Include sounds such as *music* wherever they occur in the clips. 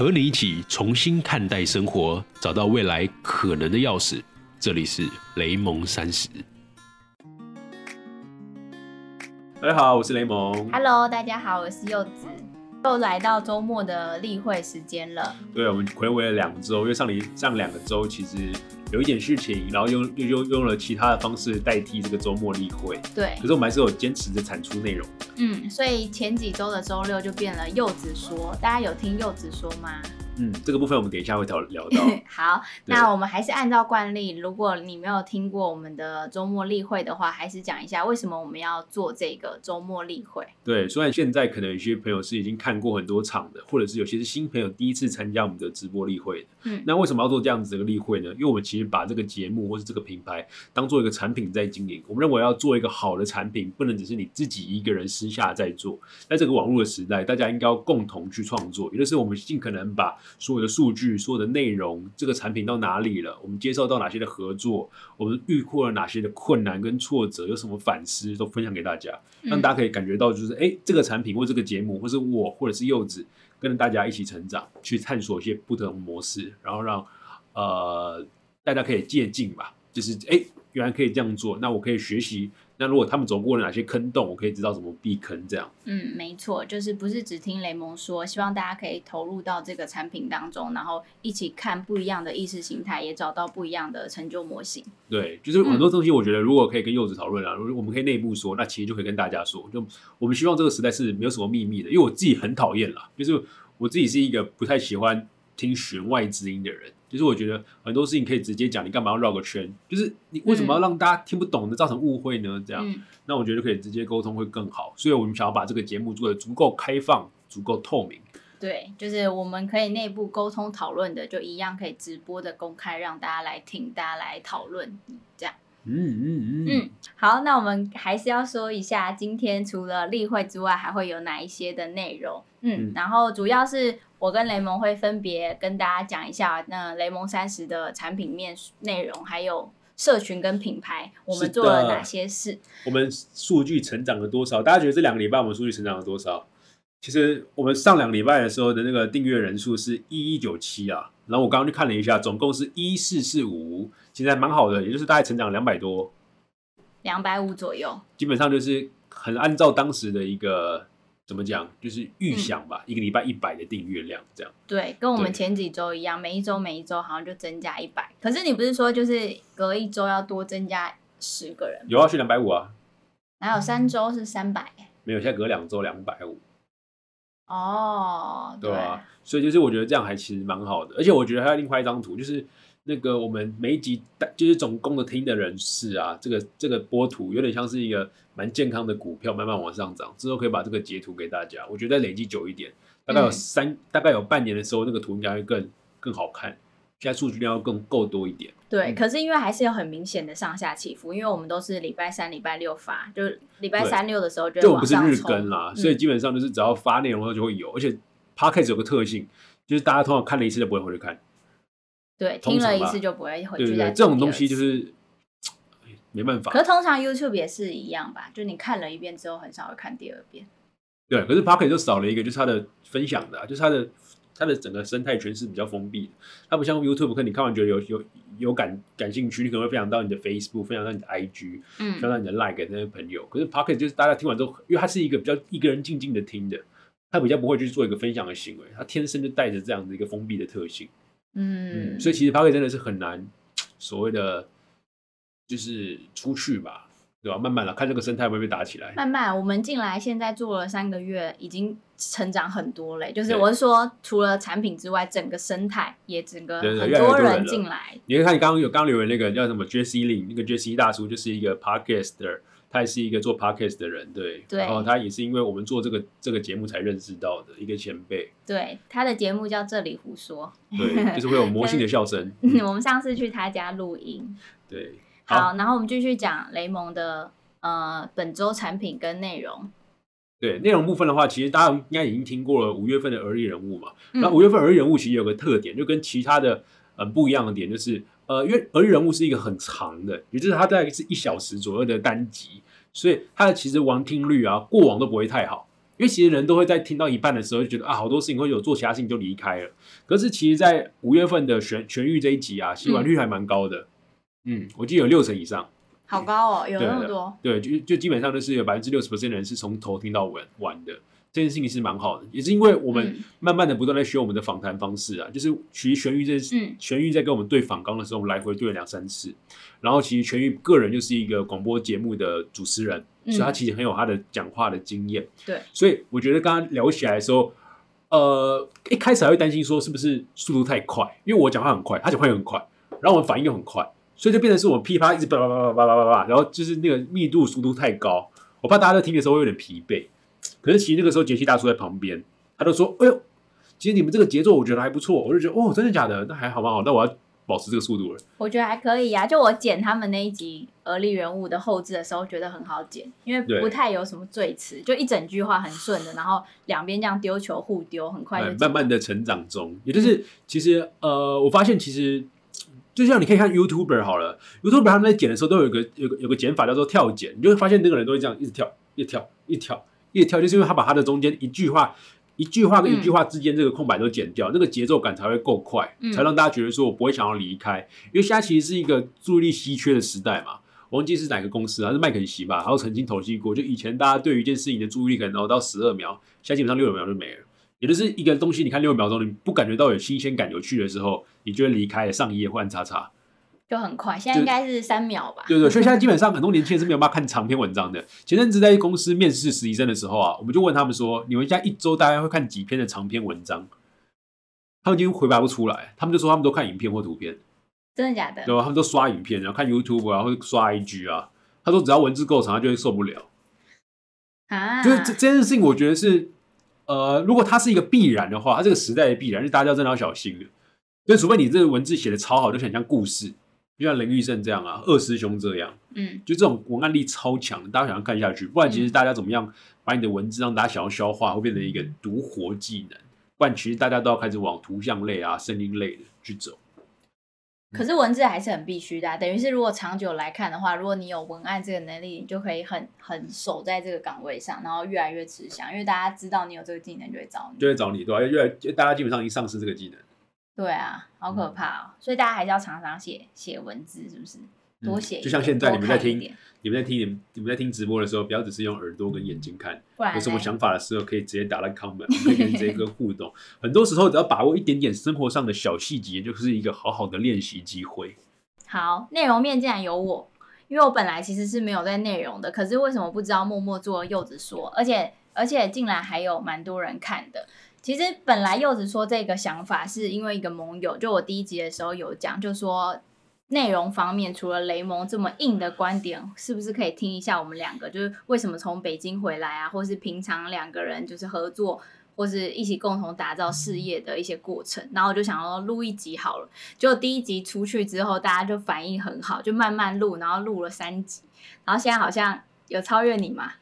和你一起重新看待生活，找到未来可能的钥匙。这里是雷蒙三十。大家好，我是雷蒙。Hello，大家好，我是柚子，又来到周末的例会时间了。对，我们回违了两周，因为上里上两个周其实有一点事情，然后用又又用了其他的方式代替这个周末例会。对可，是我们还是有坚持着产出内容。嗯，所以前几周的周六就变了柚子说，大家有听柚子说吗？嗯，这个部分我们等一下会聊聊到。*laughs* 好，那我们还是按照惯例，如果你没有听过我们的周末例会的话，还是讲一下为什么我们要做这个周末例会。对，虽然现在可能有些朋友是已经看过很多场的，或者是有些是新朋友第一次参加我们的直播例会的。嗯那为什么要做这样子的一个例会呢？因为我们其实把这个节目或是这个品牌当做一个产品在经营。我们认为要做一个好的产品，不能只是你自己一个人私下在做。在这个网络的时代，大家应该要共同去创作，也就是我们尽可能把所有的数据、所有的内容，这个产品到哪里了，我们接受到哪些的合作，我们遇过了哪些的困难跟挫折，有什么反思，都分享给大家。让大家可以感觉到，就是哎、诶这个产品或这个节目，或是我或者是柚子，跟着大家一起成长，去探索一些不同的模式，然后让呃大家可以借鉴吧。就是哎、诶原来可以这样做，那我可以学习。那如果他们走过了哪些坑洞，我可以知道怎么避坑。这样，嗯，没错，就是不是只听雷蒙说，希望大家可以投入到这个产品当中，然后一起看不一样的意识形态，也找到不一样的成就模型。对，就是很多东西，我觉得如果可以跟柚子讨论啊，如果我们可以内部说，那其实就可以跟大家说，就我们希望这个时代是没有什么秘密的，因为我自己很讨厌啦，就是我自己是一个不太喜欢听弦外之音的人，就是我觉得很多事情可以直接讲，你干嘛要绕个圈？就是你为什么要让大家听不懂的，造成误会呢？这样，嗯那我觉得可以直接沟通会更好，所以我们想要把这个节目做的足够开放、足够透明。对，就是我们可以内部沟通讨论的，就一样可以直播的公开，让大家来听，大家来讨论，这样。嗯嗯嗯嗯，好，那我们还是要说一下，今天除了例会之外，还会有哪一些的内容？嗯，嗯然后主要是我跟雷蒙会分别跟大家讲一下，那雷蒙三十的产品面内容，还有社群跟品牌，我们做了哪些事？我们数据成长了多少？大家觉得这两个礼拜我们数据成长了多少？其实我们上两个礼拜的时候的那个订阅人数是一一九七啊，然后我刚刚去看了一下，总共是一四四五，其实还蛮好的，也就是大概成长两百多，两百五左右。基本上就是很按照当时的一个怎么讲，就是预想吧，一个礼拜一百的订阅量这样。对，跟我们前几周一样，每一周每一周好像就增加一百。可是你不是说就是隔一周要多增加十个人？有要去两百五啊？哪有三周是三百？没有，现在隔两周两百五，哦，对啊，所以就是我觉得这样还其实蛮好的，而且我觉得还有另外一张图，就是那个我们每一集就是总共的听的人士啊，这个这个波图有点像是一个蛮健康的股票，慢慢往上涨，之后可以把这个截图给大家，我觉得累积久一点，大概有嗯三、大概有半年的时候，那个图应该会更更好看，现在数据量要更够多一点。对，嗯可是因为还是有很明显的上下起伏，因为我们都是礼拜三、礼拜六发，就是礼拜三六的时候就会就我不是日更啦，嗯所以基本上就是只要发内容后就会有，而且 podcast 有个特性，就是大家通常看了一次都不会回去看。对听了一次就不会回对对对，这种东西就是哎没办法可。是通常 YouTube 也是一样吧，就你看了一遍之后，很少会看第二遍。对，可是 Pocket 就少了一个，就是它的分享的、啊，就是它的它的整个生态圈是比较封闭的，它不像 YouTube，可能你看完觉得有有有感感兴趣，你可能会分享到你的 Facebook，分享到你的 IG，嗯分享嗯，到你的 Like 给那些朋友。可是 Pocket 就是大家听完之后，因为它是一个比较一个人静静的听的，它比较不会去做一个分享的行为，它天生就带着这样的一个封闭的特性。嗯，所以其实 Pocket 真的是很难所谓的就是出去吧，对吧？慢慢的看这个生态会不会被打起来。慢慢，我们进来现在做了三个月，已经成长很多嘞。就是我是说，除了产品之外，整个生态也整个很多人进来。你看，你刚刚有刚刚留言那个叫什么 Jesse Lin，那个 Jesse 大叔就是一个 podcaster，他也是一个做 podcast 的人，对，对。然后他也是因为我们做这个这个节目才认识到的一个前辈，对，他的节目叫《这里胡说。对，就是会有魔性的笑声，*laughs*》我们上次去他家录音。*laughs* 对，好，然后我们继续讲雷蒙的呃本周产品跟内容。对，内容部分的话，其实大家应该已经听过了五月份的而立人物嘛。嗯。那五月份而立人物其实有个特点，就跟其他的呃不一样的点，就是呃，因为而立人物是一个很长的，也就是它大概是一小时左右的单集，所以它的其实完听率啊，过往都不会太好。因为其实人都会在听到一半的时候就觉得啊，好多事情会有做其他事情就离开了。可是其实，在五月份的痊痊愈这一集啊，吸完率还蛮高的。嗯，我记得有六成以上，好高哦，有那么多。对，就就基本上都是有百分之六十的人是从头听到尾完的。这件事情是蛮好的，也是因为我们嗯慢慢的不断在学我们的访谈方式啊，就是其实玄玉这嗯玄玉在跟我们对访纲的时候，我们来回对了两三次。然后其实玄玉个人就是一个广播节目的主持人，嗯所以他其实很有他的讲话的经验。对，所以我觉得刚刚聊起来的时候，呃，一开始还会担心说是不是速度太快，因为我讲话很快，他讲话也很快，然后我们反应又很快，所以就变成是我们噼啪一直叭叭叭叭叭叭叭，然后就是那个密度速度太高，我怕大家在听的时候会有点疲惫。可是其实那个时候杰西大叔在旁边，他就说：“哎呦，其实你们这个节奏我觉得还不错。”我就觉得哦，真的假的？那还好蛮好，那我要保持这个速度了。我觉得还可以啊，就我剪他们那一集而立人物的后置的时候，觉得很好剪，因为不太有什么赘词，就一整句话很顺的，然后两边这样丢球互丢，很快就慢慢慢的成长中，也就是其实呃，我发现其实就像你可以看 YouTuber 好了，YouTuber 他们在剪的时候都有一个有个有个剪法叫做跳剪，你就会发现那个人都会这样一直跳，一直跳，一直跳，一直跳，就是因为他把他的中间一句话。一句话跟一句话之间这个空白都剪掉，那个节奏感才会够快，嗯才让大家觉得说我不会想要离开。因为现在其实是一个注意力稀缺的时代嘛，我忘记是哪个公司啊，是麦肯锡吧，然后曾经统计过，就以前大家对于一件事情的注意力可能熬到十二秒，现在基本上六秒就没了。也就是一个东西，你看六秒钟，你不感觉到有新鲜感、有趣的时候，你就会离开了，上一页换叉叉。就很快。现在应该是三秒吧？对对，所以现在基本上很多年轻人是没有办法看长篇文章的。前阵子在公司面试实习生的时候啊，我们就问他们说：“你们现在一周大概会看几篇的长篇文章？”他们已经回答不出来，他们就说他们都看影片或图片，真的假的？对吧？他们都刷影片，然后看 YouTube 啊，或者刷 IG 啊。他说只要文字够长，他就会受不了。啊，就是这这件事情，我觉得是，呃，如果它是一个必然的话，它这个时代的必然，是大家真的要小心的。就除非你这个文字写的超好，就很像故事，就像林玉胜这样啊，二师兄这样，嗯，就这种文案力超强，大家想要看下去。不然其实大家怎么样把你的文字让大家想要消化，会变成一个独活技能。不然其实大家都要开始往图像类啊、声音类的去走。可是文字还是很必须的啊、等于是如果长久来看的话，如果你有文案这个能力，你就可以很很守在这个岗位上，然后越来越吃香，因为大家知道你有这个技能，就会找你。就会找你，对吧、越来大家基本上已经丧失这个技能。对啊，好可怕哦！所以大家还是要常常写写文字，是不是？多写就像现在你们在听你们在听你们你们在听直播的时候，不要只是用耳朵跟眼睛看，不然有什么想法的时候，可以直接打在 comment，可以跟你直接 *laughs* 跟互动。很多时候，只要把握一点点生活上的小细节，就是一个好好的练习机会。好，内容面竟然有我，因为我本来其实是没有在内容的，可是为什么不知道默默做柚子说，而且而且竟然还有蛮多人看的。其实本来柚子说这个想法是因为一个盟友，就我第一集的时候有讲，就说内容方面除了雷蒙这么硬的观点，是不是可以听一下我们两个就是为什么从北京回来啊，或是平常两个人就是合作。或是一起共同打造事业的一些过程，然后我就想要录一集好了。结果第一集出去之后，大家就反应很好，就慢慢录，然后录了三集，然后现在好像有超越你嘛？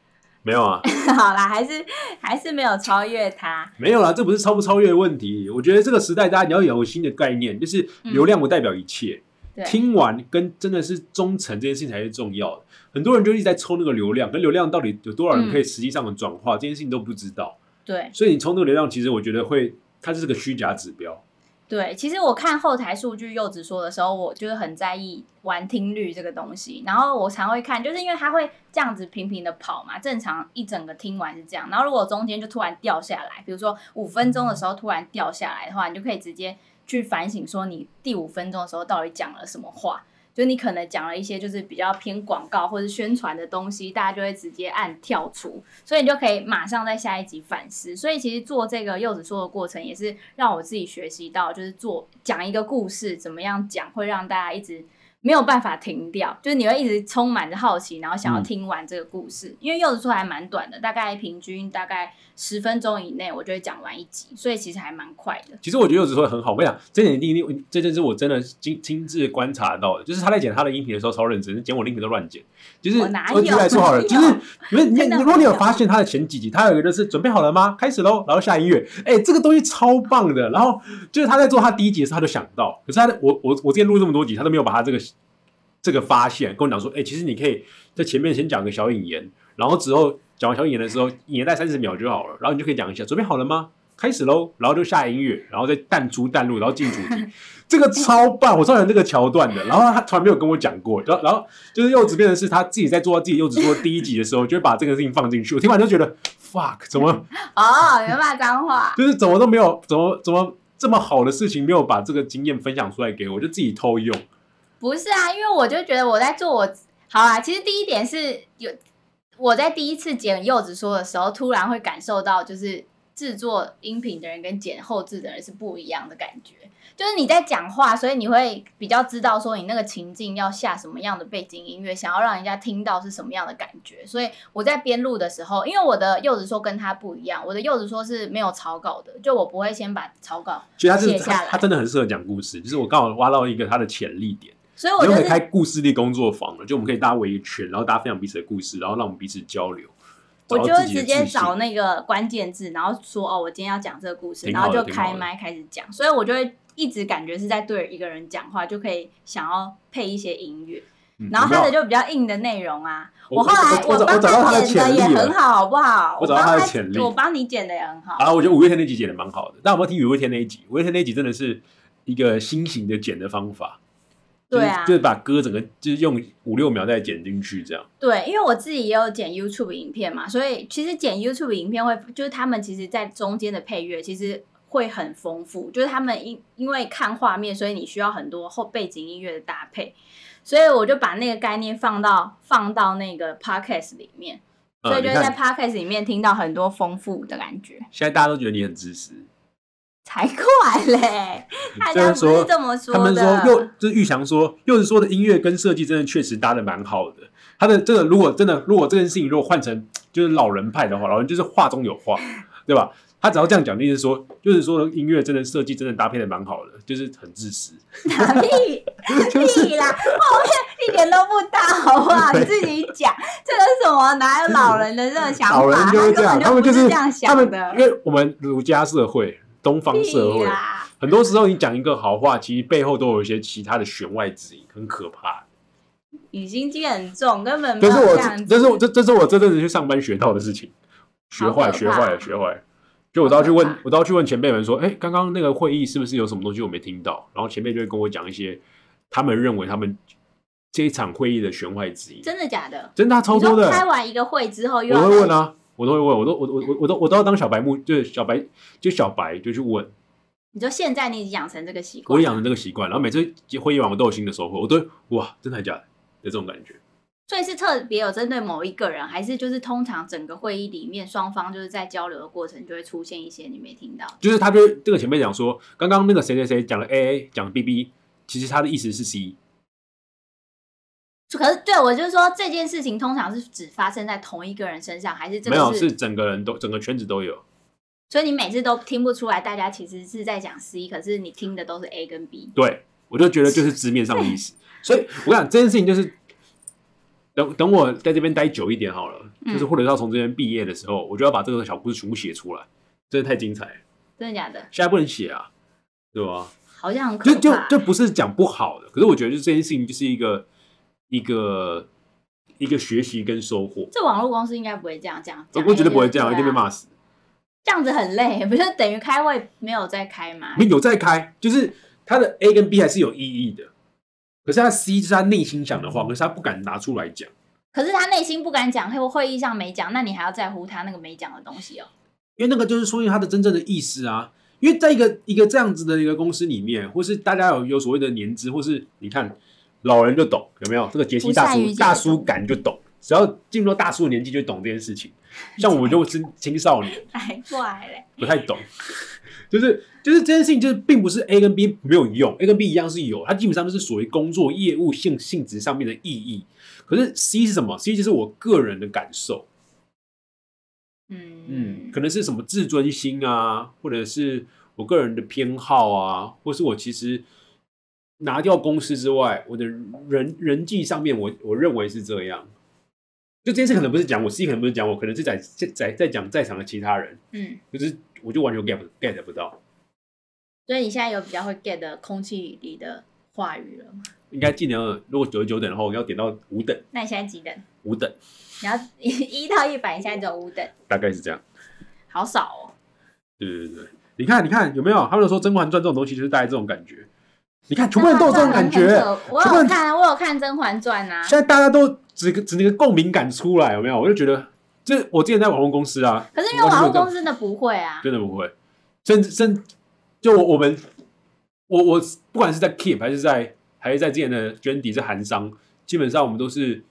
没有啊，*laughs* 好啦，还是还是没有超越他。没有啦，这不是超不超越的问题。我觉得这个时代，大家你要有新的概念，就是流量不代表一切。对，听完跟真的是忠诚这件事情才是重要的。很多人就一直在抽那个流量，跟流量到底有多少人可以实际上的转化，这件事情都不知道。对所以你抽那个流量，其实我觉得会，它就是个虚假指标。对，其实我看后台数据柚子说的时候，我就是很在意玩听率这个东西。然后我常会看，就是因为它会这样子平平的跑嘛，正常一整个听完是这样。然后如果中间就突然掉下来，比如说五分钟的时候突然掉下来的话，你就可以直接去反省说你第五分钟的时候到底讲了什么话。就你可能讲了一些就是比较偏广告或者宣传的东西，大家就会直接按跳出，所以你就可以马上在下一集反思。所以其实做这个柚子说的过程，也是让我自己学习到，就是做讲一个故事怎么样讲，会让大家一直没有办法停掉，就是你会一直充满着好奇，然后想要听完这个故事。因为柚子说还蛮短的，大概平均大概十分钟以内，我就会讲完一集，所以其实还蛮快的。其实我觉得柚子说的很好，我跟你讲，这点一定一，这件事我真的亲亲自观察到的，就是他在剪他的音频的时候超认真，剪我音频都乱剪。就是我举例来说好了，就是因为你 *laughs* 如果你有发现他的前几集，他有一个就是准备好了吗？开始喽，然后下音乐，哎、这个东西超棒的。然后就是他在做他第一集的时候，他就想到，可是他的我我我之前录这么多集，他都没有把他这个这个发现跟我讲说，哎、其实你可以在前面先讲个小引言，然后之后讲完小引言的时候，演带三十秒就好了，然后你就可以讲一下准备好了吗？开始喽，然后就下音乐，然后再淡出淡入，然后进主题，*laughs* 这个超棒！我超喜欢这个桥段的。然后他从来没有跟我讲过，然后然后就是柚子变成是他自己在做自己柚子做第一集的时候，就会把这个事情放进去。我听完就觉得 fuck，怎么哦，有骂脏话，*laughs* 就是怎么都没有，怎么怎么这么好的事情没有把这个经验分享出来给我，就自己偷用。不是啊，因为我就觉得我在做我好啦。其实第一点是有我在第一次剪柚子说的时候，突然会感受到就是。制作音频的人跟剪后置的人是不一样的感觉，就是你在讲话，所以你会比较知道说你那个情境要下什么样的背景音乐，想要让人家听到是什么样的感觉。所以我在编录的时候，因为我的柚子说跟他不一样，我的柚子说是没有草稿的，就我不会先把草稿写下来。他真的很适合讲故事，就是我刚好挖到一个他的潜力点，所以我就可以开故事力工作坊了，就我们可以大家围一圈，然后大家分享彼此的故事，然后让我们彼此交流。我就会直接找那个关键字，然后说哦，我今天要讲这个故事，然后就开麦开始讲。所以我就会一直感觉是在对一个人讲话，就可以想要配一些音乐。然后他的就比较硬的内容啊。我后来我帮他剪的也很好，好不好？我找到他的潜力，我帮你剪的也很好。啊，我觉得五月天那集剪的蛮好的。但有没有听五月天那一集？五月天那一集真的是一个新型的剪的方法。对啊，就是把歌整个就是用五六秒再剪进去这样。对，因为我自己也有剪 YouTube 影片嘛，所以其实剪 YouTube 影片会就是他们其实，在中间的配乐其实会很丰富，就是他们因因为看画面，所以你需要很多后背景音乐的搭配，所以我就把那个概念放到放到那个 Podcast 里面，所以就在 Podcast 里面听到很多丰富的感觉。现在大家都觉得你很自私。才怪嘞！大家不是这么说的。他们说又就是玉祥说，又是说的音乐跟设计真的确实搭的蛮好的。他的这个如果真的，如果这件事情如果换成就是老人派的话，老人就是话中有话，对吧？他只要这样讲，意思是说，就是说音乐真的设计真的搭配的蛮好的，就是很自私。屁屁 *laughs* 啦，后面一点都不搭，好不好？*laughs* 你自己讲，这个什么？哪有老人的这种想法？老人就是这样，他们就是这样想的。因为我们儒家社会。东方社会，很多时候你讲一个好话，其实背后都有一些其他的弦外之音，很可怕。语心机很重，根本没有这样。这是我这这是我这阵子去上班学到的事情，学坏学坏了学坏。就我都要去问，我都要去问前辈们说，哎，刚刚那个会议是不是有什么东西我没听到？然后前辈就会跟我讲一些他们认为他们这一场会议的弦外之音。真的假的？真的超多的。开完一个会之后，我会问啊。我都会问，我都我我我我都我都要当小白目，就是小白就小白就去问。你说现在你养成这个习惯，我养成这个习惯，然后每次会议完我都有新的收获，我都哇，真的假的？有这种感觉。所以是特别有针对某一个人，还是就是通常整个会议里面双方就是在交流的过程就会出现一些你没听到？就是他就这个前辈讲说，刚刚那个谁谁谁讲了 A A，讲 B B，其实他的意思是 C。可是，对我就是说，这件事情通常是只发生在同一个人身上，还是没有？是整个人都整个圈子都有。所以你每次都听不出来，大家其实是在讲 C，可是你听的都是 A 跟 B。对，我就觉得就是字面上的意思。*laughs* 所以我讲这件事情，就是等等我在这边待久一点好了，就是或者要从这边毕业的时候，我就要把这个小故事全部写出来，真的太精彩。真的假的？现在不能写啊，对吧？好像很就就就不是讲不好的，可是我觉得就这件事情就是一个。一个一个学习跟收获，这网络公司应该不会这样讲，我绝对不会这样，一定被骂死。这样子很累，不是等于开会没有在开吗？有在开，就是他的 A 跟 B 还是有意义的，可是他 C 是他内心想的话，可是他不敢拿出来讲。可是他内心不敢讲，会会议上没讲，那你还要在乎他那个没讲的东西哦？因为那个就是说明他的真正的意思啊。因为在一个一个这样子的一个公司里面，或是大家有有所谓的年资，或是你看。老人就懂有没有这个杰西大叔大叔感就懂，只要进入大叔的年纪就懂这件事情。*laughs* 像我就是青少年，太怪嘞，不太懂。就是就是这件事情，就是并不是 A 跟 B 没有用，A 跟 B 一样是有，它基本上都是属于工作业务性性质上面的意义。可是 C 是什么？C 就是我个人的感受。嗯嗯，可能是什么自尊心啊，或者是我个人的偏好啊，或是我其实。拿掉公司之外，我的人人际上面，我我认为是这样。就这件事可能不是讲我，实际可能不是讲我，可能是在在在在讲在场的其他人。嗯，就是我就完全 get get 不到。所以你现在有比较会 get 的空气里的话语了吗？应该尽量，如果九十九等的话，我要点到五等。那你现在几等？五等，你要一一到一百，你现在只有五等，大概是这样。好少哦。对对对对，你看你看有没有？他们说《甄嬛传》这种东西就是大概这种感觉。你看，全部人都有这种感觉。我有看，我有看《甄嬛传》啊。现在大家都只只那个共鸣感出来，有没有？我就觉得，这我之前在网红公司啊。可是因为网红公司真的不会啊，真的不会。甚至甚，就我我们，我我不管是在 Keep 还是在还是在之前的捐底是韩商，基本上我们都是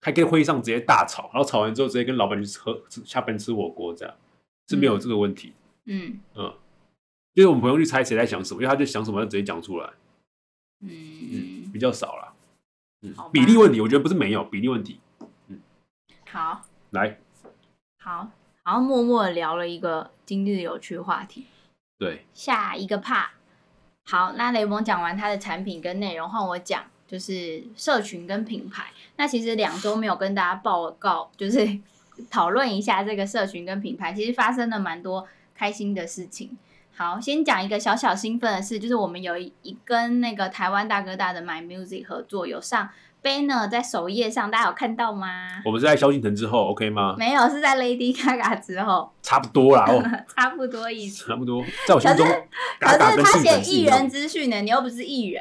还可以会议上直接大吵，然后吵完之后直接跟老板去喝下班吃火锅，这样是没有这个问题。嗯嗯，就是我们不用去猜谁在想什么，因为他就想什么就直接讲出来。嗯，比较少了。嗯，比例问题，我觉得不是没有比例问题。嗯，好，来，好，然后默默的聊了一个今日有趣话题。对，下一个怕。好，那雷蒙讲完他的产品跟内容，换我讲，就是社群跟品牌。那其实两周没有跟大家报告，就是 *laughs* 讨论一下这个社群跟品牌，其实发生了蛮多开心的事情。好，先讲一个小小兴奋的事，就是我们有一跟那个台湾大哥大的 My Music 合作，有上 banner 在首页上，大家有看到吗？我们是在萧敬腾之后，OK 吗？没有，是在 Lady Gaga 之后。差不多啦，哦，*laughs* 差不多意思。差不多，在我心中。可是他写艺人资讯呢，你又不是艺人。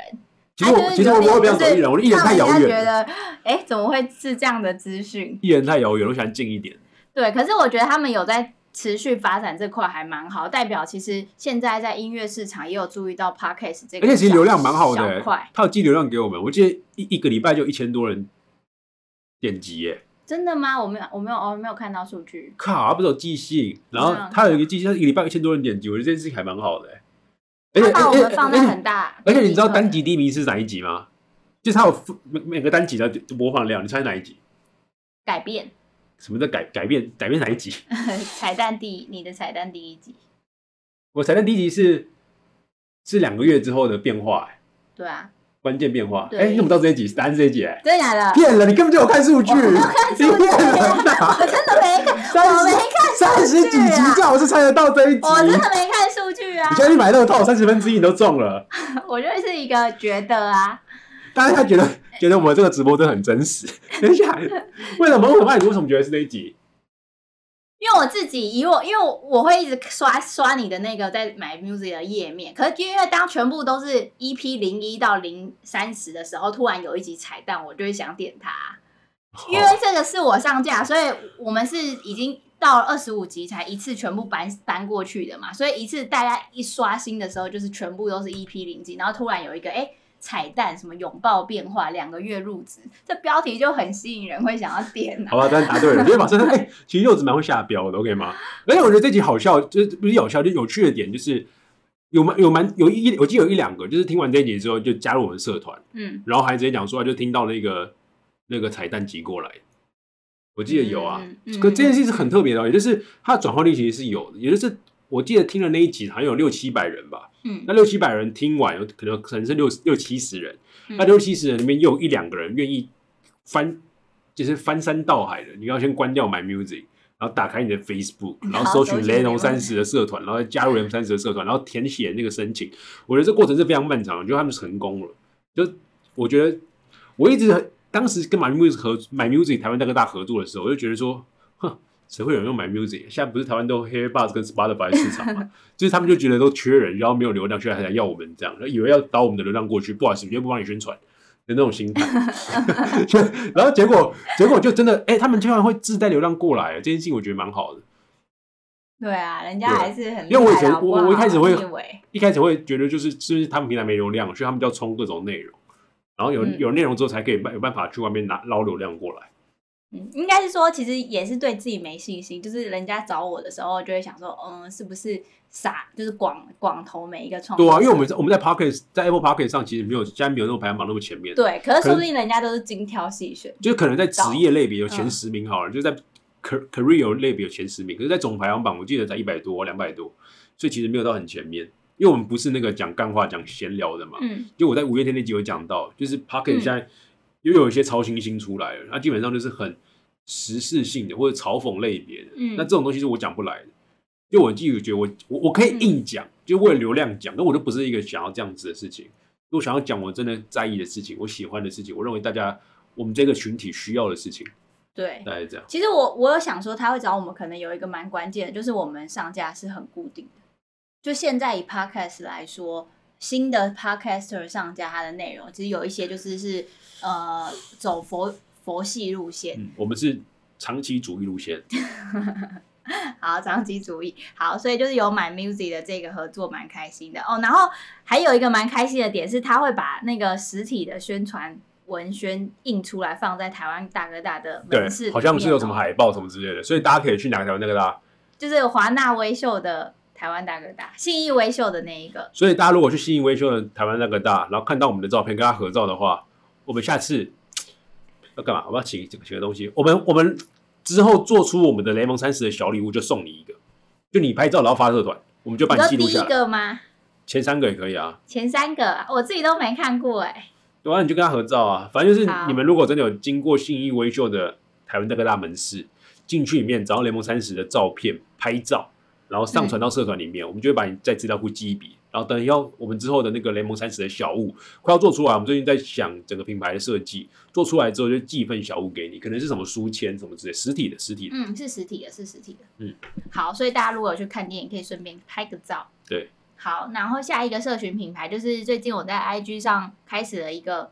其实我其实我我不想走艺人，我的艺人太遥远。觉得，哎，怎么会是这样的资讯？艺人太遥远，我想近一点。对，可是我觉得他们有在。持续发展这块还蛮好，代表其实现在在音乐市场也有注意到 podcast 这个，而且其实流量蛮好的，它有寄流量给我们，我记得一一个礼拜就一千多人点击耶，真的吗？我没有，我没有，我没有看到数据。靠，不是有寄信，然后他有一个寄信，一个礼拜一千多人点击，我觉得这件事情还蛮好的。而且把我们放在很大，而且你知道单集第一名是哪一集吗？就是他有每每个单集的播放量，你猜哪一集？改变。什么叫改改变？改变哪一集？*laughs* 彩蛋第你的彩蛋第一集。我彩蛋第一集是是两个月之后的变化，哎，对啊，关键变化。哎，你怎么知道这一集？答案是这一集？哎，真的假的？骗了！你根本就有看数据，你骗人！*laughs* 我真的没看，我没看三十几集，最好是猜得到这一集。我真的没看数据啊！你现在去买那个套，三十分之一你都中了。*laughs* 我就是一个觉得啊，大家觉得。觉得我们这个直播真的很真实。*laughs* 等一下，为什么？为什么你为什么觉得是那一集？因为我自己以我，因为我会一直刷刷你的那个在买 music 的页面。可是因为当全部都是 EP 零一到零三十的时候，突然有一集彩蛋，我就会想点它。因为这个是我上架，所以我们是已经到了二十五集才一次全部搬搬过去的嘛。所以一次大家一刷新的时候，就是全部都是 EP 零几，然后突然有一个哎。彩蛋什么拥抱变化两个月入职，这标题就很吸引人，会想要点。*laughs* 好吧，当然答对了。因为马上 *laughs* 哎，其实柚子蛮会下标的，OK 吗？而且我觉得这集好笑，就是不是有笑，就有趣的点就是有蛮有蛮有一，我记得有一两个，就是听完这一集之后就加入我们社团，嗯，然后还直接讲说就听到那个那个彩蛋集过来，我记得有啊。可这件事是很特别的，也就是它的转化率其实是有的，也就是。我记得听了那一集，好像有六七百人吧。嗯，那六七百人听完，有可能可能是六六七十人。那六七十人里面，又有一两个人愿意翻，就是翻山倒海的。你要先关掉 My Music，然后打开你的 Facebook，然后搜寻雷龙三十的社团，然后再加入雷龙三十的社团，然后填写那个申请。我觉得这过程是非常漫长，我觉得他们成功了。就我觉得，我一直当时跟 My Music 合 My Music 台湾大哥大合作的时候，我就觉得说，哼。谁会有人用买 music？现在不是台湾都 Hair Buzz 跟 Spotify 市场嘛？*laughs* 就是他们就觉得都缺人，然后没有流量，所以还想要我们这样，以为要导我们的流量过去，不好意思，绝对不帮你宣传的那种心态。*laughs* *laughs* 然后结果结果就真的，哎，他们居然会自带流量过来，这件事情我觉得蛮好的。对啊，人家还是很因为我以前我我一开始会一开始会觉得就是是不是他们平台没流量，所以他们就要冲各种内容，然后有有内容之后才可以办有办法去外面拿捞流量过来。嗯，应该是说，其实也是对自己没信心。就是人家找我的时候，就会想说，嗯，是不是傻？就是广广投每一个创。对啊，因为我们我们在 Pocket 在 Apple Pocket 上，其实没有，现在没有那种排行榜那么前面。对，可是说不定人家都是精挑细选。就是可能在职业类别有前十名好了，就在 Career 类别有前十名，可是，在总排行榜我记得才一百多、两百多，所以其实没有到很前面。因为我们不是那个讲干话、讲闲聊的嘛。嗯。就我在五月天那集有讲到，就是 Pocket 现在。又有一些超新星出来了，那基本上就是很时事性的或者嘲讽类别的，嗯那这种东西是我讲不来的。就我自己觉得，我我我可以硬讲，就为了流量讲，那我就不是一个想要这样子的事情。如果想要讲我真的在意的事情，我喜欢的事情，我认为大家我们这个群体需要的事情，对，大概这样。其实我我有想说，他会找我们，可能有一个蛮关键的，就是我们上架是很固定的。就现在以 podcast 来说，新的 podcaster 上架它的内容，其实有一些就是是呃走佛佛系路线，嗯，我们是长期主义路线，*laughs* 好长期主义，好，所以就是有买 music 的这个合作蛮开心的哦。然后还有一个蛮开心的点是，他会把那个实体的宣传文宣印出来，放在台湾大哥大的对门市，好像是有什么海报什么之类的，所以大家可以去哪个台湾那个大。就是华纳微秀的台湾大哥大，信义微秀的那一个。所以大家如果去信义威秀的台湾大哥大，然后看到我们的照片跟他合照的话，我们下次要干嘛？我们要请这个请个东西，我们我们之后做出我们的雷蒙三十的小礼物，就送你一个，就你拍照然后发社团，我们就把你记录下来。个吗？前三个也可以啊，前三个啊我自己都没看过哎、对啊，你就跟他合照啊。反正就是你们如果真的有经过信义威秀的台湾大哥大门市，进去里面找到雷蒙三十的照片拍照，然后上传到社团里面，我们就会把你在资料库记一笔。然后等要我们之后的那个雷蒙三十的小物快要做出来，我们最近在想整个品牌的设计，做出来之后就寄一份小物给你，可能是什么书签什么之类，实体的实体的。嗯，是实体的，是实体的。嗯，好，所以大家如果有去看电影，可以顺便拍个照。对，好，然后下一个社群品牌就是最近我在 IG 上开始了一个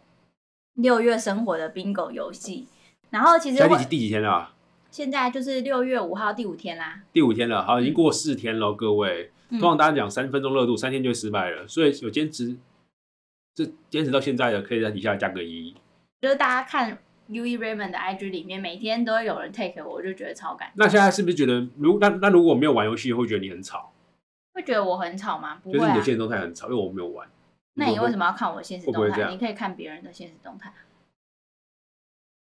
六月生活的 bingo 游戏，然后其实我现在第几第几天了啊？现在就是六月五号第五天啦。第五天了，好，已经过四天了，各位。嗯通常大家讲三分钟热度，三天就会失败了，所以有坚持，这坚持到现在的，可以在底下加个一。就是大家看 U E Raymond 的 IG 里面，每天都会有人 take 我，我就觉得超感动。那现在是不是觉得，如那那如果没有玩游戏，会觉得你很吵，会觉得我很吵吗？不会啊就是你的。现实动态很吵，因为我没有玩。那你为什么么要看我的现实动态？你可以看别人的现实动态。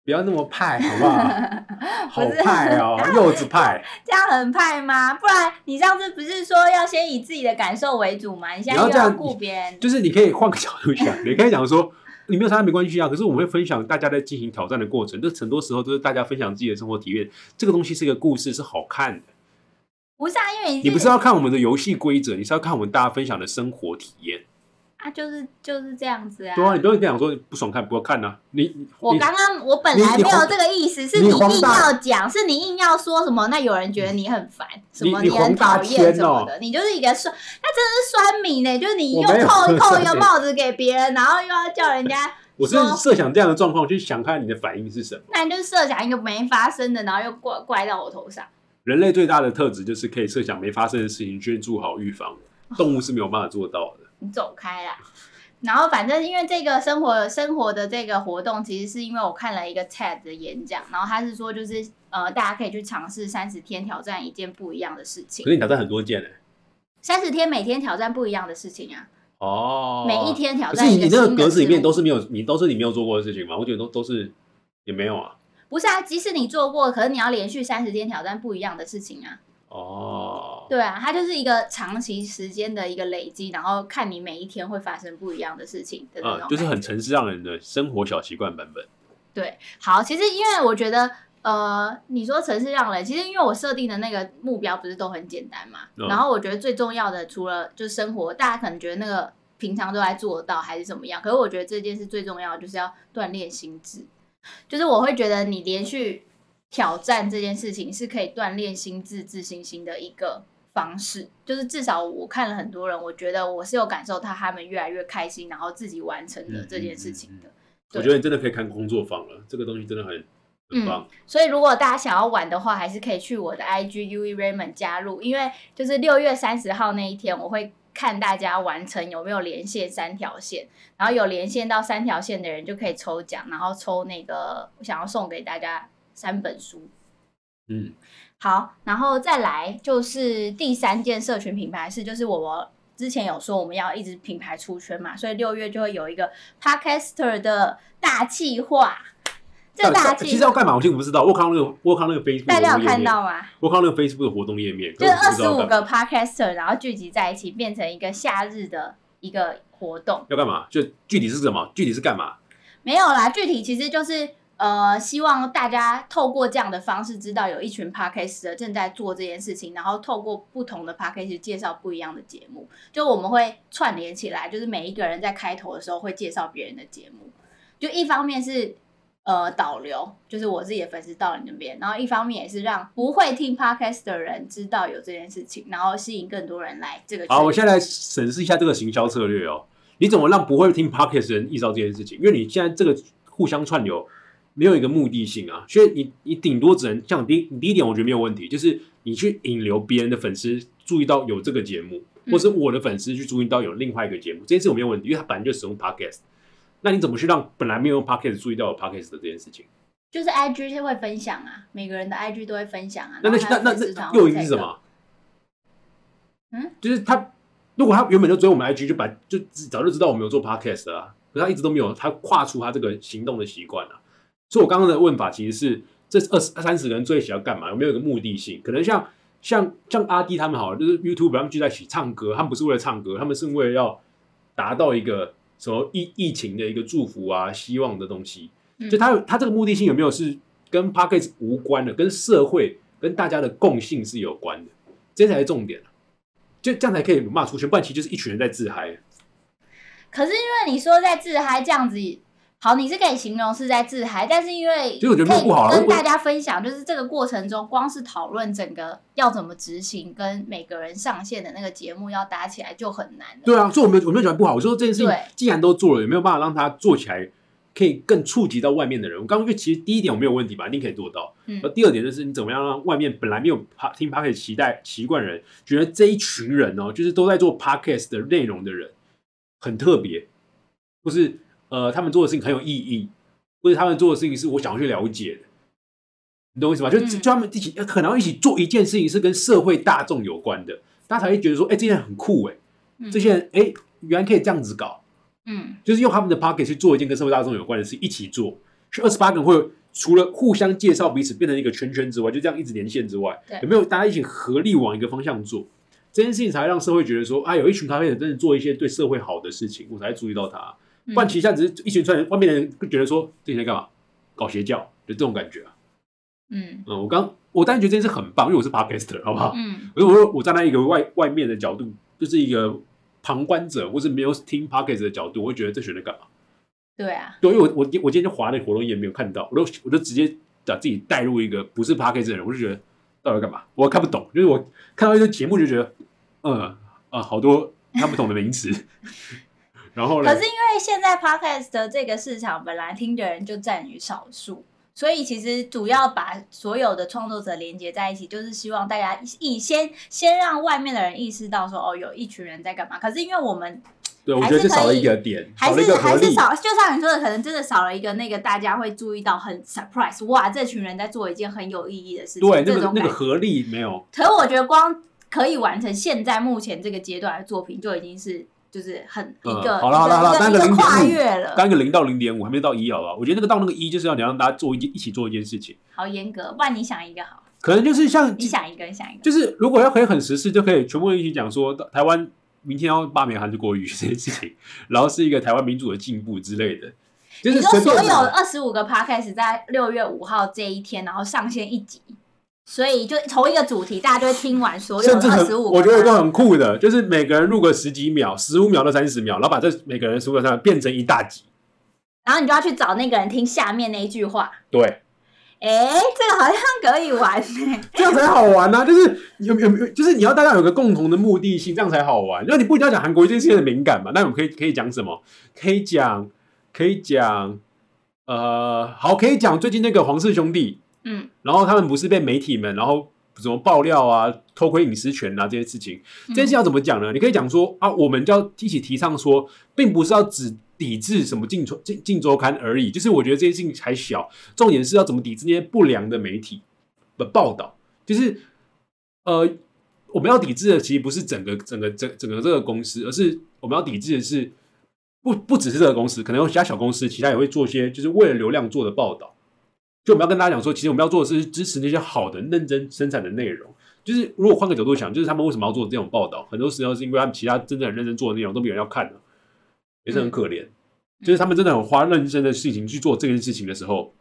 不要那么派，好不好？*laughs* 好派哦，柚子派。*laughs* 这样很派吗？不然你上次不是说要先以自己的感受为主吗？你现在又要这样顾别人，就是你可以换个角度想，你可以讲说，你没有参加没关系啊。可是我们会分享大家在进行挑战的过程，这很多时候都是大家分享自己的生活体验。这个东西是一个故事，是好看的。不是啊？因为你不是要看我们的游戏规则，你是要看我们大家分享的生活体验。啊，就是就是这样子啊。对啊，你不用跟讲说不爽看，不要看啊。你我刚刚我本来没有这个意思，是你你硬要讲，是你硬要说什么，那有人觉得你很烦，什么你你很讨厌什么的，你就是一个酸，那真的是酸民呢，就是你又扣扣一个帽子给别人，然后又要叫人家 *laughs* 我是说设想这样的状况，去想看你的反应是什么。那你就是设想一个没发生的，然后又怪怪到我头上。人类最大的特质就是可以设想没发生的事情，去做好预防。动物是没有办法做到的。你走开啦。然后反正因为这个生活生活的这个活动，其实是因为我看了一个 TED 的演讲，然后他是说就是呃大家可以去尝试三十天挑战一件不一样的事情可，是你挑战很多件呢、三十天每天挑战不一样的事情啊，哦，每一天挑战你你那个格子里面都是没有，你都是你没有做过的事情吗？我觉得都都是也没有啊。不是啊，即使你做过，可是你要连续三十天挑战不一样的事情啊。哦，对啊，它就是一个长期时间的一个累积，然后看你每一天会发生不一样的事情的那种、啊，就是很城市让人的生活小习惯版本。对，好，其实因为我觉得，呃，你说城市让人，其实因为我设定的那个目标不是都很简单嘛，嗯。然后我觉得最重要的，除了就是生活，大家可能觉得那个平常都在做到还是怎么样，可是我觉得这件事最重要的就是要锻炼心智，就是我会觉得你连续挑战这件事情是可以锻炼心智、自信心的一个。方式就是至少我看了很多人，我觉得我是有感受到他们越来越开心，然后自己完成了这件事情的。对我觉得你真的可以看工作坊了，这个东西真的很很棒。所以如果大家想要玩的话，还是可以去我的 IG U E Raymond 加入，因为就是六月三十号那一天，我会看大家完成有没有连线三条线，然后有连线到三条线的人就可以抽奖，然后抽那个我想要送给大家三本书。嗯，好，然后再来就是第三件社群品牌是，就是我我之前有说我们要一直品牌出圈嘛，所以六月就会有一个 Podcaster 的大计划。这个大其实要干嘛？我其实不知道。我看到那个，我看到那个 Facebook，大家有看到吗？我看到那个 Facebook 的活动页面，就是二十五个 podcaster，然后聚集在一起，变成一个夏日的一个活动。要干嘛？就具体是什么？具体是干嘛？没有啦，具体其实就是呃，希望大家透过这样的方式，知道有一群 podcaster 正在做这件事情，然后透过不同的 podcast 介绍不一样的节目。就我们会串联起来，就是每一个人在开头的时候会介绍别人的节目。就一方面是呃导流，就是我自己的粉丝到你那边，然后一方面也是让不会听 podcast 的人知道有这件事情，然后吸引更多人来这个。好，我现在来审视一下这个行销策略哦。你怎么让不会听 podcast 的人意识到这件事情？因为你现在这个互相串流没有一个目的性啊，所以你你顶多只能像第第一点，我觉得没有问题，就是你去引流别人的粉丝注意到有这个节目，或是我的粉丝去注意到有另外一个节目，这件事我没有问题，因为他本来就使用 podcast。那你怎么去让本来没有用 podcast 注意到有 podcast 的这件事情？就是 IG 是会分享啊，每个人的 IG 都会分享啊。那那那那那诱因是什么？嗯，就是他。如果他原本就追我们 IG，就把就早就知道我们有做 Podcast 啊，可他一直都没有他跨出他这个行动的习惯啊。所以我刚刚的问法其实是这二十三十个人追一起要干嘛？有没有一个目的性？可能像像像阿弟他们好，就是 YouTube 他们聚在一起唱歌，他们不是为了唱歌，他们是为了要达到一个什么疫疫情的一个祝福啊、希望的东西。就他他这个目的性有没有是跟 Podcast 无关的，跟社会跟大家的共性是有关的？这才是重点。就这样才可以骂出圈，不然其实就是一群人在自嗨。可是因为你说在自嗨这样子，好，你是可以形容是在自嗨，但是因为其实我觉得不好跟大家分享，就是这个过程中，光是讨论整个要怎么执行，跟每个人上线的那个节目要搭起来就很难。对啊，所以我没有我没有讲不好，我说这件事情既然都做了，有没有办法让它做起来？可以更触及到外面的人。我刚刚就其实第一点我没有问题吧，一定可以做到。嗯，而第二点就是你怎么样让外面本来没有 p 听 podcast 期待习惯人，觉得这一群人哦，就是都在做 podcast 的内容的人很特别，或是呃他们做的事情很有意义，或者他们做的事情是我想要去了解的。你懂我意思吗？就就他们一起可能一起做一件事情是跟社会大众有关的，大家才会觉得说，哎，这些人很酷哎，这些人哎原来可以这样子搞。嗯，就是用他们的 pocket 去做一件跟社会大众有关的事，一起做。是二十八个人会除了互相介绍彼此变成一个圈圈之外，就这样一直连线之外，有没有大家一起合力往一个方向做？这件事情才让社会觉得说，啊，有一群咖啡人真的做一些对社会好的事情，我才注意到他。不然其实只是一群人，外面的人会觉得说，这些人干嘛？搞邪教，就这种感觉啊。嗯嗯，我刚我当然觉得这件事很棒，因为我是 podcaster，好不好？嗯，我我我站在一个外外面的角度，就是一个。旁观者或是没有听 p o c k e t 的角度，我会觉得这学在干嘛？对啊，对，因为我我我今天就划那活动页没有看到，我都我就直接把自己带入一个不是 p o c k e t 的人，我就觉得到底干嘛？我看不懂，就是我看到一个节目就觉得，嗯啊，好多看不懂的名词。然后，可是因为现在 podcast 的这个市场本来听的人就占于少数。所以其实主要把所有的创作者连接在一起，就是希望大家一先先让外面的人意识到说，哦，有一群人在干嘛。可是因为我们对我觉得少了一个点，还是还是少，就像你说的，可能真的少了一个那个大家会注意到很 surprise，哇，这群人在做一件很有意义的事情。对，那个那个合力没有。可是我觉得光可以完成现在目前这个阶段的作品，就已经是。就是很一个好了好了好了，单个零跨越了，单个零到零点五还没到一，好吧？我觉得那个到那个一就是要你让大家做一件一起做一件事情。好严格，不然你想一个好。可能就是像你想一个，你想一个，就是如果要可以很实事，就可以全部一起讲说台湾明天要罢免韩国瑜这件事情，然后是一个台湾民主的进步之类的。就是说所有二十五个 podcast 在六月五号这一天，然后上线一集。所以就同一个主题，大家就会听完所有二十五。我觉得一个很酷的，就是每个人录个十几秒，十五秒到三十秒，然后把这每个人十五秒变成一大集。然后你就要去找那个人听下面那一句话。对。哎，这个好像可以玩这样才好玩呢。就是有有有，就是你要大家有个共同的目的性，这样才好玩。因为你不一定要讲韩国这件事情很敏感嘛，那我们可以可以讲什么？可以讲可以讲呃，好，可以讲最近那个皇室兄弟。嗯，然后他们不是被媒体们，然后什么爆料啊、偷窥隐私权啊这些事情，这件事要怎么讲呢？你可以讲说啊，我们就要一起提倡说，并不是要只抵制什么镜周镜镜周刊而已，就是我觉得这件事情还小，重点是要怎么抵制那些不良的媒体的报道，就是呃，我们要抵制的其实不是整个整个整整个这个公司，而是我们要抵制的是不不只是这个公司，可能有其他小公司，其他也会做些就是为了流量做的报道。就我们要跟大家讲说，其实我们要做的是支持那些好的、认真生产的内容。就是如果换个角度想，就是他们为什么要做这种报道？很多时候是因为他们其他真的很认真做的内容都没有人要看的，也是很可怜。就是他们真的很花认真的事情去做这件事情的时候，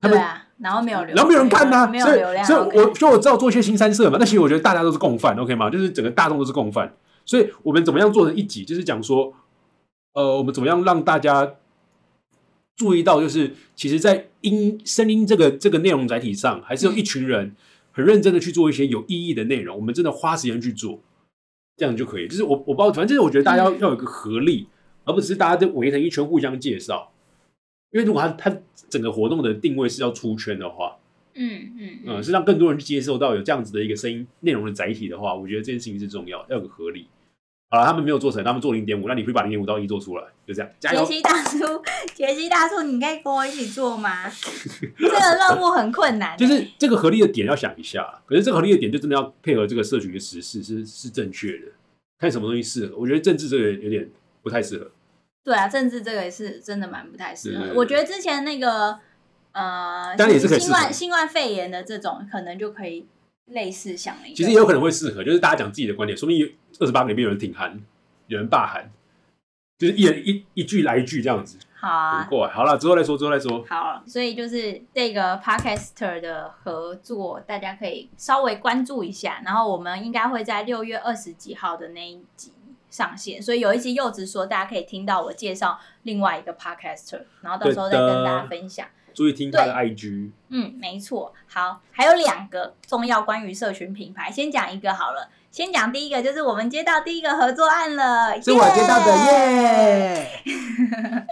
他们然后没有，然后没有人看呢，没有流量。所以我所以我知道做一些新三色嘛，那其实我觉得大家都是共犯，OK 吗？就是整个大众都是共犯。所以我们怎么样做成一集？就是讲说，呃，我们怎么样让大家。注意到，就是其实，在音声音这个这个内容载体上，还是有一群人很认真的去做一些有意义的内容。我们真的花时间去做，这样就可以。就是我我不知道，反正就是我觉得大家要要有个合力，而不是大家都围成一圈互相介绍。因为如果他他整个活动的定位是要出圈的话，嗯嗯嗯，是让更多人去接受到有这样子的一个声音内容的载体的话，我觉得这件事情是重要，要有个合力。好了，他们没有做成，他们做零点五，那你可以把零点五到一做出来，就这样，加油杰！西大叔，杰西大叔，你可以跟我一起做吗？这个任务很困难欸，就是这个合力的点要想一下，可是这个合力的点就真的要配合这个社群的时事是是正确的，看什么东西适合。我觉得政治这个有点不太适合。对啊，政治这个也是真的蛮不太适合。我觉得之前那个呃，当然也是可以新冠肺炎的这种，可能就可以类似想了一个。其实也有可能会适合，就是大家讲自己的观点，说不定二十八个里面有人挺韩，有人霸韩，就是一人一一句来一句这样子好啊不，过来。好了，之后再说，之后再说。好，所以就是这个 podcaster 的合作，大家可以稍微关注一下。然后我们应该会在六月二十几号的那一集上线，所以有一集柚子说，大家可以听到我介绍另外一个 podcaster，然后到时候再跟大家分享。注意听他的 IG，嗯，没错。好，还有两个重要关于社群品牌，先讲一个好了。先讲第一个，就是我们接到第一个合作案了，是我接到的耶。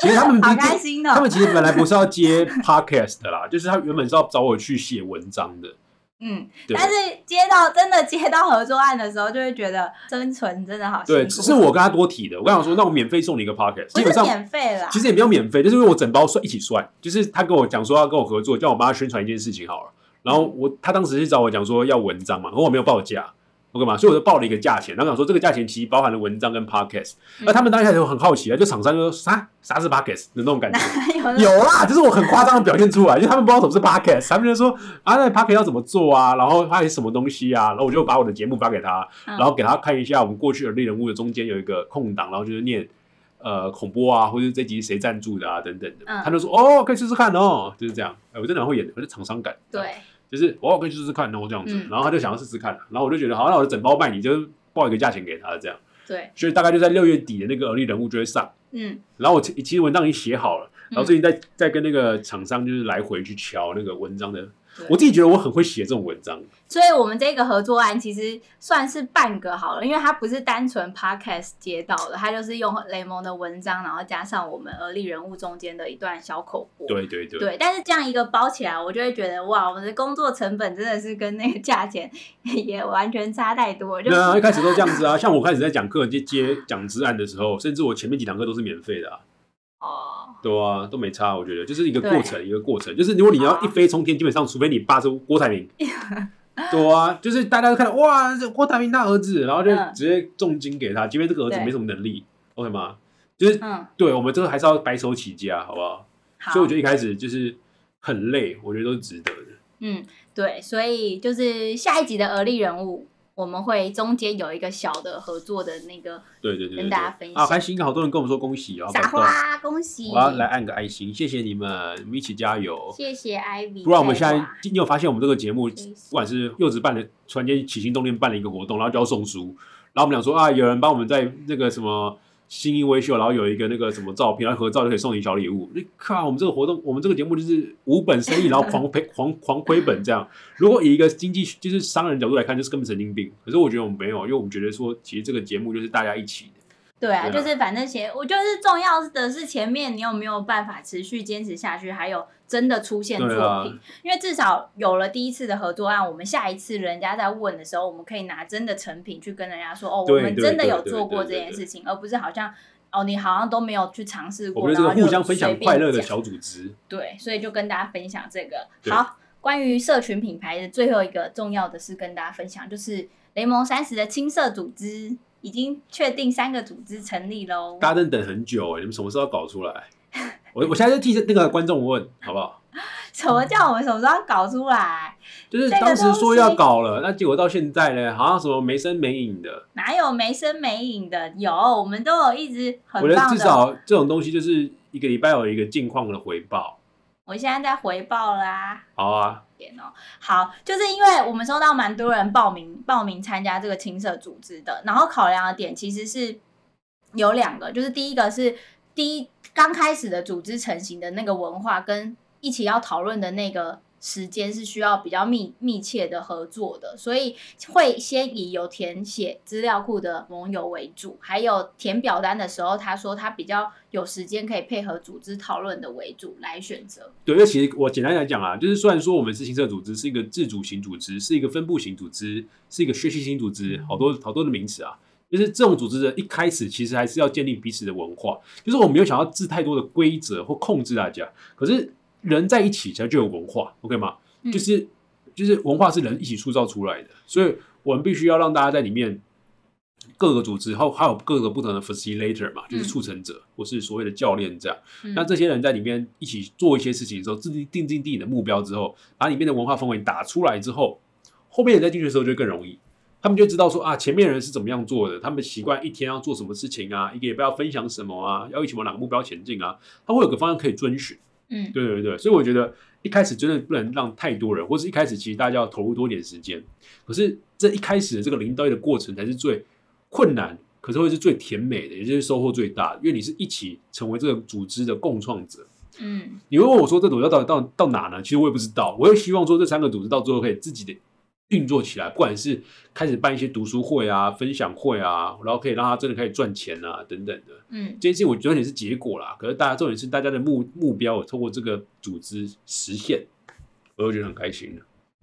其实他们 *laughs* 好不开心哦！他们其实本来不是要接 podcast 的啦，*laughs* 就是他原本是要找我去写文章的。嗯，对但是接到真的接到合作案的时候，就会觉得生存真的好。对，只是我跟他多提的。我刚想说，那我免费送你一个 pocket，基本上免费啦，其实也没有免费，就是因为我整包算一起算，就是他跟我讲说要跟我合作，叫我帮他宣传一件事情好了。然后我他当时是找我讲说要文章嘛，然后我没有报价，我干嘛？所以我就报了一个价钱，然后想说这个价钱其实包含了文章跟 podcast。那、他们当下就很好奇啊，就厂商就说啥？啥是 podcast 的那种感觉。有有啦，就是我很夸张的表现出来，就他们不知道什么是 podcast，他们就说啊，那 podcast 要怎么做啊，然后它是什么东西啊，然后我就把我的节目发给他，嗯然后给他看一下我们过去的历人物的中间有一个空档，然后就是念呃恐怖啊，或者这集谁赞助的啊等等的，嗯。他就说哦，可以试试看哦，就是这样，哎，我真的很会演的，我是厂商感，，对，就是我，可以试试看哦这样子，嗯。然后他就想要试试看，然后我就觉得好，那我就整包卖你，就是报一个价钱给他这样，对，所以大概就在六月底的那个而立人物就会上。嗯，然后我其其实文章已经写好了，然后嗯。最近在在跟那个厂商就是来回去瞧那个文章的对，我自己觉得我很会写这种文章，所以我们这个合作案其实算是半个好了，因为它不是单纯 podcast 接到的，它就是用雷蒙的文章，然后加上我们而立人物中间的一段小口播。对对对，对，但是这样一个包起来，我就会觉得哇，我们的工作成本真的是跟那个价钱也完全差太多。就对啊，一开始都这样子啊，像我开始在讲课接接讲职案的时候，甚至我前面几堂课都是免费的啊，*laughs* 哦，对啊，都没差，我觉得就是一个过程，一个过程，就是如果你要一飞冲天，基本上除非你爸是郭台铭。*laughs* 对啊，就是大家都看到哇，这郭台铭他儿子，然后就嗯直接重金给他，即便这个儿子没什么能力，OK 吗？就是嗯，对我们这个还是要白手起家，好不好？好，所以我觉得一开始就是很累，我觉得都是值得的。嗯，对，所以就是下一集的而立人物，我们会中间有一个小的合作的那个对对对对跟大家分享啊，开心！好多人跟我们说恭喜哦，撒花，恭喜！我要来按个爱心，谢谢你们，我们一起加油。谢谢 Ivy，不然我们现在你有发现我们这个节目，不管是柚子办的，突然间起心动念办了一个活动，然后就要送书，然后我们俩说啊，有人帮我们在那个什么新一微秀，然后有一个那个什么照片，然后合照就可以送你小礼物。你看我们这个活动，我们这个节目就是无本生意，然后狂赔 *laughs* 狂狂亏本这样。如果以一个经济就是商人角度来看，就是根本神经病。可是我觉得我们没有，因为我们觉得说，其实这个节目就是大家一起的。对啊，就是反正前，我就是重要的是前面你有没有办法持续坚持下去，还有真的出现作品，啊。因为至少有了第一次的合作案，我们下一次人家在问的时候，我们可以拿真的成品去跟人家说，哦，我们真的有做过这件事情，而不是好像哦，你好像都没有去尝试过，我们这个然后就互相分享快乐的小组织。对，所以就跟大家分享这个。好，关于社群品牌的最后一个重要的是跟大家分享，就是雷蒙三十的青社组织已经确定三个组织成立喽。大家真的等很久哎，你们什么时候要搞出来？*laughs* 我我现在就替那个观众问好不好？*laughs* 什么叫我们什么时候要搞出来？就是这个当时说要搞了，那结果到现在呢，好像什么没声没影的。哪有没声没影的？有，我们都有一直很我觉得棒的。至少这种东西就是一个礼拜有一个近况的回报。我现在在回报啦。好啊，点哦，好，就是因为我们收到蛮多人报名报名参加这个青社组织的，然后考量的点其实是有两个，就是第一个是第一刚开始的组织成型的那个文化，跟一起要讨论的那个。时间是需要比较密密切的合作的，所以会先以有填写资料库的盟友为主，还有填表单的时候，他说他比较有时间可以配合组织讨论的为主来选择。对，因为其实我简单来讲啊，就是虽然说我们是新社组织，是一个自主型组织，是一个分布型组织，是一个学习型组织，好多好多的名词啊，就是这种组织的一开始其实还是要建立彼此的文化，就是我没有想要制太多的规则或控制大家，可是。人在一起才就有文化，OK 吗？就是就是文化是人一起塑造出来的，所以我们必须要让大家在里面各个组织，还有还有各个不同的 facilitator 嘛，就是促成者或是所谓的教练这样。那这些人在里面一起做一些事情的时候，自己定定自己的目标之后，把里面的文化氛围打出来之后，后面人在进去的时候就更容易。他们就知道说啊，前面人是怎么样做的，他们习惯一天要做什么事情啊，一个礼拜要分享什么啊，要一起往哪个目标前进啊，他会有个方向可以遵循。嗯，对对对，所以我觉得一开始真的不能让太多人，或是一开始其实大家要投入多点时间。可是这一开始的这个零到一的过程才是最困难，可是会是最甜美的，也就是收获最大的，因为你是一起成为这个组织的共创者。嗯，你会问我说这组织到底到到哪呢？其实我也不知道，我也希望说这三个组织到最后可以自己的。运作起来，不管是开始办一些读书会啊、分享会啊，然后可以让他真的开始赚钱啊，等等的。嗯，这件事情我觉得也是结果啦。可是大家重点是大家的目目标，我透过这个组织实现，我就觉得很开心了。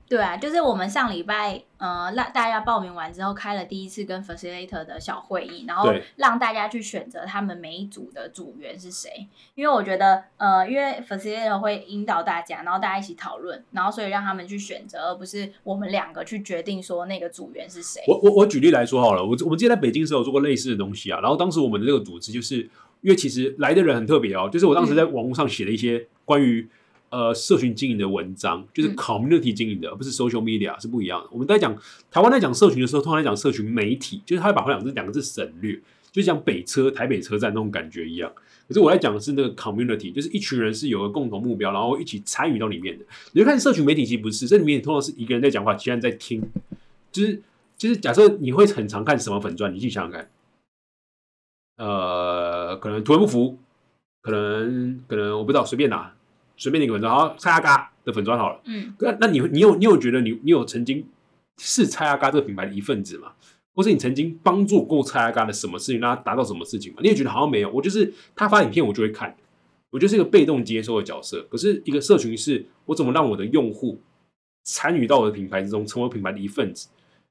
对啊，就是我们上礼拜呃让大家报名完之后，开了第一次跟 facilitator 的小会议，然后让大家去选择他们每一组的组员是谁。因为我觉得呃，因为 facilitator 会引导大家，然后大家一起讨论，然后所以让他们去选择，而不是我们两个去决定说那个组员是谁。我我我举例来说好了，我我们之前在北京时候有做过类似的东西啊，然后当时我们的这个组织就是因为其实来的人很特别哦，就是我当时在网络上写了一些关于。呃，社群经营的文章就是 community 经营的，而不是 social media 是不一样的。我们在讲台湾在讲社群的时候，通常讲社群媒体，就是他会把这两个字两个字省略，就像北车、台北车站那种感觉一样。可是我在讲的是那个 community，就是一群人是有个共同目标，然后一起参与到里面的。你就看社群媒体其实不是，这里面通常是一个人在讲话，其他人在听。就是就是假设你会很常看什么粉钻，你去想想看。呃，可能图文不符，可能可能我不知道，随便拿。随便一个粉砖，好，蔡阿嘎的粉砖好了。嗯，那那你你有你有觉得你你有曾经是蔡阿嘎这个品牌的一份子吗？或是你曾经帮助过蔡阿嘎的什么事情，让他达到什么事情吗？你也觉得好像没有。我就是他发影片，我就会看，我就是一个被动接收的角色。可是一个社群是，我怎么让我的用户参与到我的品牌之中，成为品牌的一份子？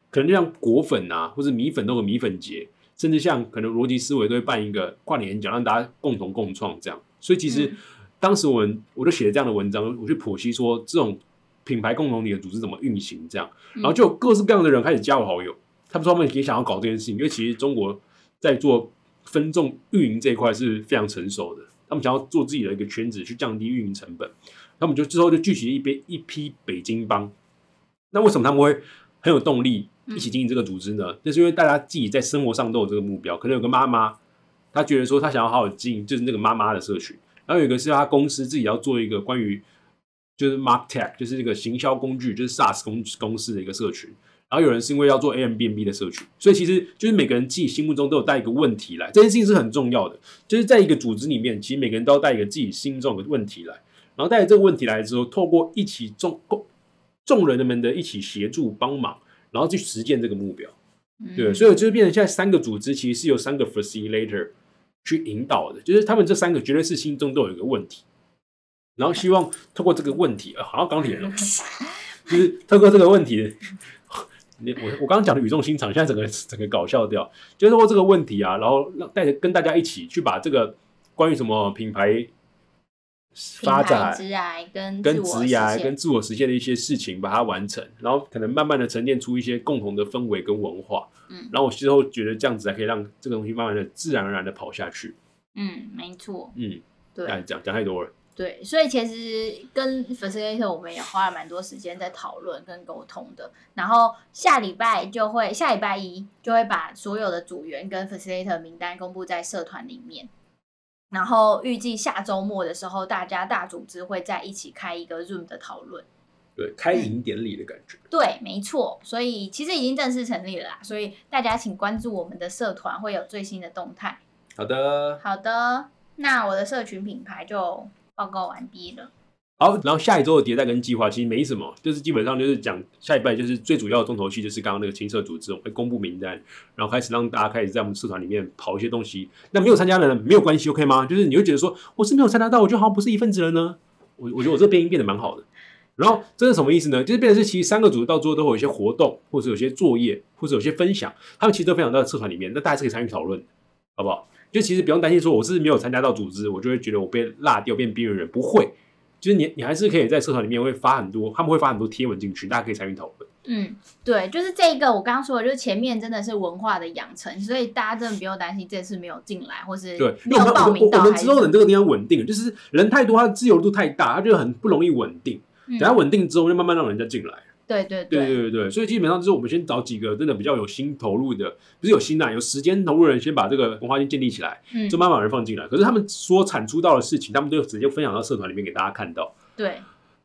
可能就像果粉啊，或者米粉都有米粉节，甚至像可能逻辑思维都会办一个跨年演讲，让大家共同共创这样。所以其实。当时我我就写了这样的文章，我去剖析说这种品牌共同体的组织怎么运行，这样，然后就各式各样的人开始加我好友。他们说他们也想要搞这件事情，因为其实中国在做分众运营这一块是非常成熟的。他们想要做自己的一个圈子，去降低运营成本。他们就之后就聚集一边一批北京帮。那为什么他们会很有动力一起经营这个组织呢？那是因为大家自己在生活上都有这个目标。可能有个妈妈，她觉得说她想要好好经营，就是那个妈妈的社群。然后有一个是他公司自己要做一个关于就是 MarkTech，就是这个行销工具，就是 SaaS 公公司的一个社群。然后有人是因为要做 A M B N B 的社群，所以其实就是每个人自己心目中都有带一个问题来，这件事情是很重要的。就是在一个组织里面，其实每个人都要带一个自己心中的问题来，然后带着这个问题来之后，透过一起众共众人们的一起协助帮忙，然后去实践这个目标。对，所以就是变成现在三个组织其实是有三个 facilitator。去引导的，就是他们这三个绝对是心中都有一个问题，然后希望透过这个问题，好像钢铁人，*laughs* 就是透过这个问题，你我我刚刚讲的语重心长，现在整个整个搞笑掉，就是透过这个问题啊，然后让带着跟大家一起去把这个关于什么品牌。发展、跟跟职涯、跟自我实现的一些事情，把它完成，然后可能慢慢的沉淀出一些共同的氛围跟文化。嗯，然后我之后觉得这样子才可以让这个东西慢慢的自然而然的跑下去。嗯，没错。嗯，对，讲讲太多了。对，所以其实跟 facilitator 我们也花了蛮多时间在讨论跟沟通的。然后下礼拜就会，下礼拜一就会把所有的组员跟 facilitator 名单公布在社团里面。然后预计下周末的时候，大家大组织会在一起开一个 Zoom 的讨论，对，开营典礼的感觉。对，没错。所以其实已经正式成立了啦，所以大家请关注我们的社团，会有最新的动态。好的，好的。那我的社群品牌就报告完毕了。好，然后下一周的迭代跟计划其实没什么，就是基本上就是讲下一拜就是最主要的重头戏，就是刚刚那个青社组织我会公布名单，然后开始让大家开始在我们社团里面跑一些东西。那没有参加的人没有关系，OK 吗？就是你会觉得说我是没有参加到，我就好像不是一份子了呢。我我觉得我这边音变得蛮好的。然后这是什么意思呢？就是变成是其实三个组织到最后都会有一些活动，或者有些作业，或者有些分享，他们其实都分享到社团里面，那大家是可以参与讨论，好不好？就其实不用担心说我是没有参加到组织，我就会觉得我被落掉变边缘人，不会。就是你，你还是可以在社团里面会发很多，他们会发很多贴文进去，大家可以参与讨论。嗯，对，就是这一个我刚刚说的，就是前面真的是文化的养成，所以大家真的不用担心这次没有进来，或是对没有报名到。我们之后等这个地方稳定，就是人太多，它自由度太大，它就很不容易稳定。等它稳定之后，就慢慢让人家进来。对对对对对对，所以基本上就是我们先找几个真的比较有心投入的，不是有心呐，有时间投入的人，先把这个文化先建立起来，嗯，就慢慢把人放进来。可是他们所产出到的事情，他们都直接分享到社团里面给大家看到。对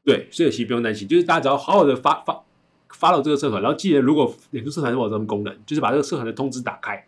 对，所以其实不用担心，就是大家只要好好的发发发到这个社团，然后记得如果脸书社团有这种功能，就是把这个社团的通知打开。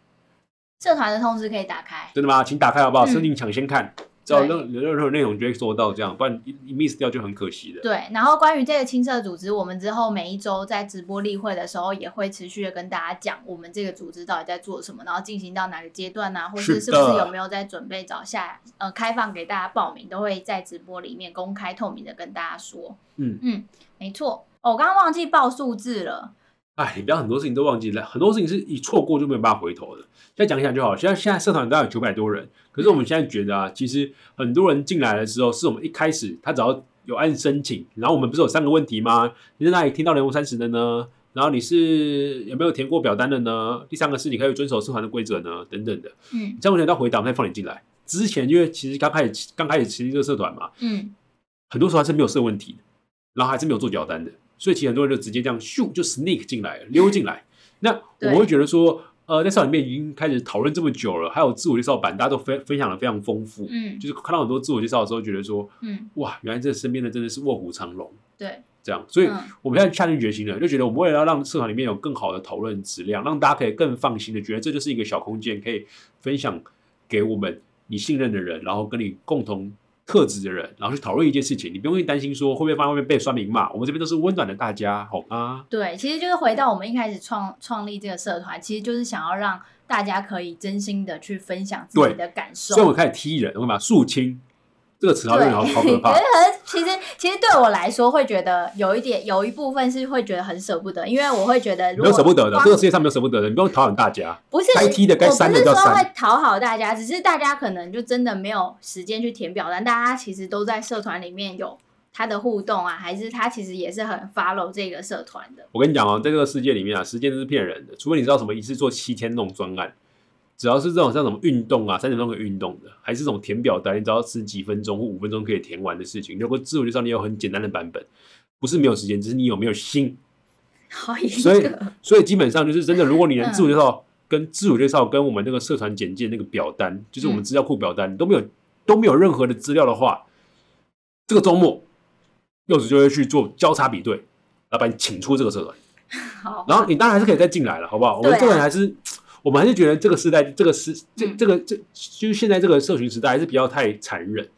社团的通知可以打开，真的吗？请打开好不好？设定抢先看。只要任任何内容就会做到这样，不然一 miss 掉就很可惜的。对，然后关于这个青社组织，我们之后每一周在直播例会的时候，也会持续的跟大家讲我们这个组织到底在做什么，然后进行到哪个阶段啊，或是是不是有没有在准备找下呃开放给大家报名，都会在直播里面公开透明的跟大家说。嗯嗯，没错。哦，我刚刚忘记报数字了。哎，你不要很多事情都忘记了，很多事情是一错过就没有办法回头的。再讲一讲就好。现在现在社团大概有九百多人，可是我们现在觉得啊，其实很多人进来的时候，是我们一开始他只要有按申请，然后我们不是有三个问题吗？你在哪里听到联盟三十的呢？然后你是有没有填过表单的呢？第三个是你可以遵守社团的规则呢？等等的。嗯，这样问题要回答，我们再放你进来。之前因为其实刚开始刚开始成立这个社团嘛，嗯，很多时候还是没有设问题，然后还是没有做表单的。所以其实很多人就直接这样咻就 sneak 进来溜进来。*laughs* 那我会觉得说，呃，在社里面已经开始讨论这么久了，还有自我介绍版，大家都分分享的非常丰富。嗯，就是看到很多自我介绍的时候，觉得说，嗯，哇，原来这身边的真的是卧虎藏龙。对，这样，所以我们现在下定决心了，就觉得我们为了要让社团里面有更好的讨论质量，让大家可以更放心的觉得这就是一个小空间，可以分享给我们你信任的人，然后跟你共同。特质的人，然后去讨论一件事情，你不用担心说会不会放外面被酸民骂。我们这边都是温暖的大家，好吗？对，其实就是回到我们一开始创创立这个社团，其实就是想要让大家可以真心的去分享自己的感受。所以我开始踢人，我干嘛肃清。这个词好像好好可怕。*laughs* 其实其实对我来说，会觉得有一点有一部分是会觉得很舍不得，因为我会觉得没有舍不得的，这个世界上没有舍不得的，你不用讨好大家。不是该踢的该删的叫删。会讨好大家，只是大家可能就真的没有时间去填表单。大家其实都在社团里面有他的互动啊，还是他其实也是很 follow 这个社团的。我跟你讲哦，在这个世界里面啊，时间都是骗人的，除非你知道什么一次做七天那种专案。只要是这种像什么运动啊，三点钟可以运动的，还是这种填表单，你只要十几分钟或五分钟可以填完的事情。如果自我介绍你有很简单的版本，不是没有时间，只是你有没有心。所以，所以基本上就是真的，如果你连自我介绍跟自我介绍跟我们那个社团简介那个表单，就是我们资料库表单都没有都没有任何的资料的话，这个周末柚子就会去做交叉比对，然后把你请出这个社团。*laughs* 好，然后你当然还是可以再进来了，好不好？我们个人还是。我们还是觉得这个时代，这个时这这个这就是现在这个社群时代还是比较太残忍。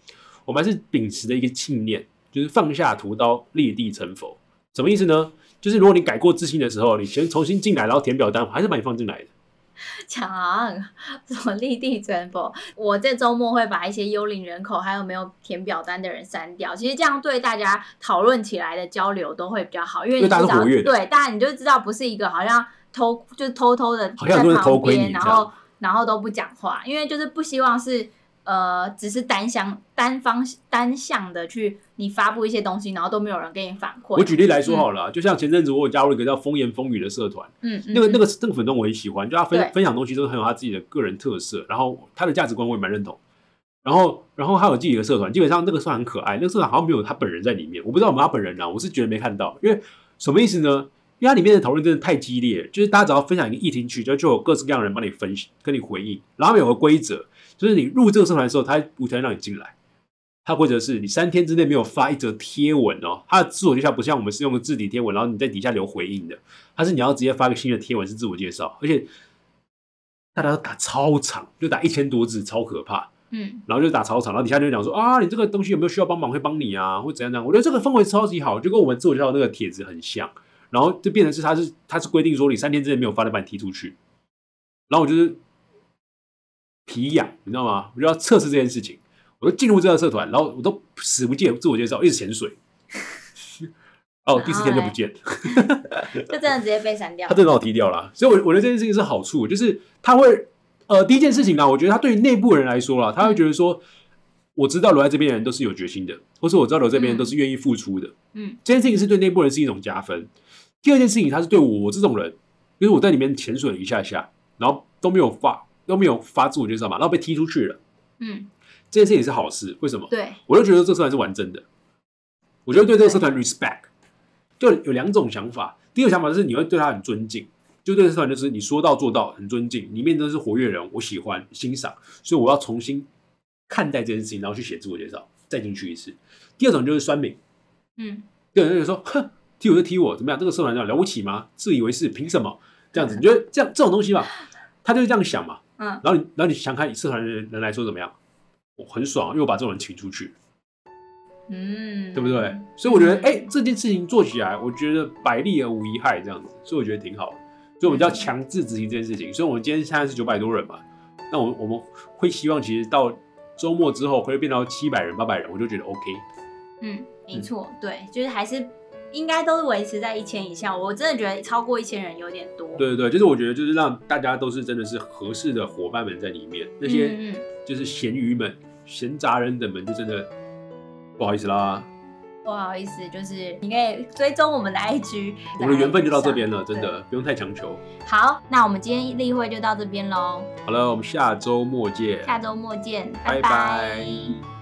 我们还是秉持的一个信念，就是放下屠刀，立地成佛。什么意思呢？就是如果你改过自新的时候，你先重新进来，然后填表单，还是把你放进来的。强，怎么立地成佛？我这周末会把一些幽灵人口还有没有填表单的人删掉。其实这样对大家讨论起来的交流都会比较好，因为大家对大家你就知道不是一个好像。偷就是偷偷的在旁边，然后然后都不讲话，因为就是不希望是呃，只是单向单方单向的去你发布一些东西，然后都没有人给你反馈。我举例来说好了，就像前阵子我加入一个叫风言风语的社团，嗯，那个那个那个粉动我很喜欢，就他分分享东西都是很有他自己的个人特色，然后他的价值观我也蛮认同。然后然后他有自己的社团，基本上那个社团很可爱，那个社团好像没有他本人在里面，我不知道有没有他本人啊，我是觉得没看到，因为什么意思呢？因为它里面的讨论真的太激烈，就是大家只要分享一个议题去，就就有各式各样的人帮你分析、跟你回应。然后有个规则，就是你入这个社团的时候，他无条件让你进来。它规则是你三天之内没有发一则贴文哦，它的自我介绍不像我们是用个字体贴文，然后你在底下留回应的，它是你要直接发个新的贴文是自我介绍，而且大家都打超长，就打一千多字，超可怕。嗯然后就打超长，然后底下就讲说啊，你这个东西有没有需要帮忙，会帮你啊，或怎样怎样。我觉得这个氛围超级好，就跟我们自我介绍那个帖子很像。然后就变成是他是他是规定说你三天之内没有发的把你踢出去。然后我就是皮痒，你知道吗？我就要测试这件事情，我就进入这个社团，然后我都死不见自我介绍，一直潜水。*laughs* 哦，第四天就不见，*laughs* 就真的直接被删掉他。真的把我踢掉了。所以我，我觉得这件事情是好处，就是他会呃，第一件事情呢，我觉得他对于内部人来说啦，他会觉得说，我知道留在这边的人都是有决心的，或是我知道留在这边的人都是愿意付出的。嗯这件事情是对内部人是一种加分。第二件事情，他是对我这种人，就是我在里面潜水了一下下，然后都没有发都没有发自我介绍嘛，然后被踢出去了，嗯，这件事情是好事。为什么？对，我就觉得这个社团是完整的，我觉得对这个社团 respect，就有两种想法。第一个想法就是你会对他很尊敬，就对这社团就是你说到做到，很尊敬，里面都是活跃人，我喜欢欣赏，所以我要重新看待这件事情，然后去写自我介绍，再进去一次。第二种就是酸民，嗯第二种就是说，哼，踢我就踢我，怎么样？这个社团这样了不起吗？自以为是，凭什么？*laughs* 这样子，你觉得这样这种东西吧，他就是这样想嘛。嗯然后你，然后你想看以社团的人人来说怎么样？我很爽，因为我把这种人请出去，嗯，对不对？所以我觉得，哎、这件事情做起来，我觉得百利而无一害，这样子，所以我觉得挺好的。所以我们就要强制执行这件事情。所以我们今天现在是九百多人嘛，那我我们会希望，其实到周末之后会变到七百人、八百人，我就觉得 OK。嗯，没错，对，就是还是应该都是维持在一千以下。我真的觉得超过一千人有点多。对对对，就是我觉得就是让大家都是真的是合适的伙伴们在里面，那些就是咸鱼们、闲杂人等们，就真的不好意思啦，不好意思，就是你可以追踪我们的 IG。我们的缘分就到这边了，真的不用太强求。好，那我们今天例会就到这边喽，好了，我们下周末见，下周末见，拜拜拜